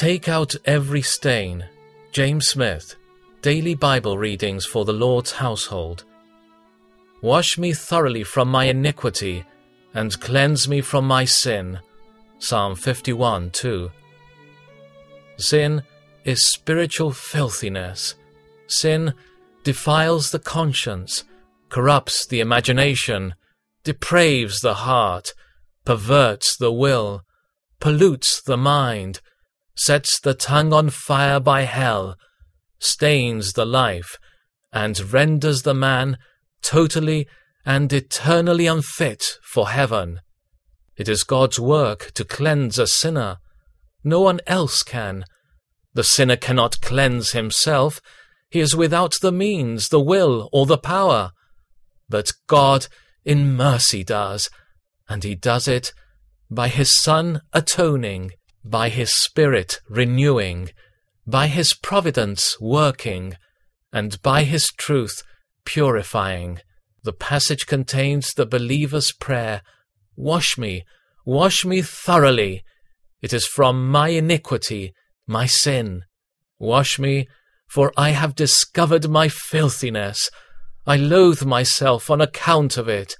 Take out every stain. James Smith, Daily Bible Readings for the Lord's Household. Wash me thoroughly from my iniquity, and cleanse me from my sin. Psalm 51 2. Sin is spiritual filthiness. Sin defiles the conscience, corrupts the imagination, depraves the heart, perverts the will, pollutes the mind, sets the tongue on fire by hell, stains the life, and renders the man totally and eternally unfit for heaven. It is God's work to cleanse a sinner. No one else can. The sinner cannot cleanse himself. He is without the means, the will, or the power. But God in mercy does, and he does it by his Son atoning, by his Spirit renewing, by his providence working, and by his truth purifying. The passage contains the believer's prayer, Wash me, wash me thoroughly. It is from my iniquity, my sin. Wash me, for I have discovered my filthiness. I loathe myself on account of it,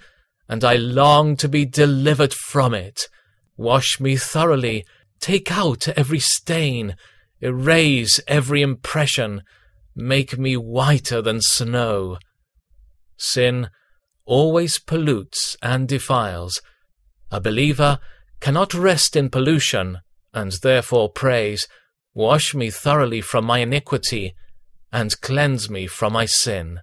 and I long to be delivered from it. Wash me thoroughly, take out every stain, erase every impression, make me whiter than snow. Sin always pollutes and defiles. A believer cannot rest in pollution, and therefore prays, Wash me thoroughly from my iniquity, and cleanse me from my sin.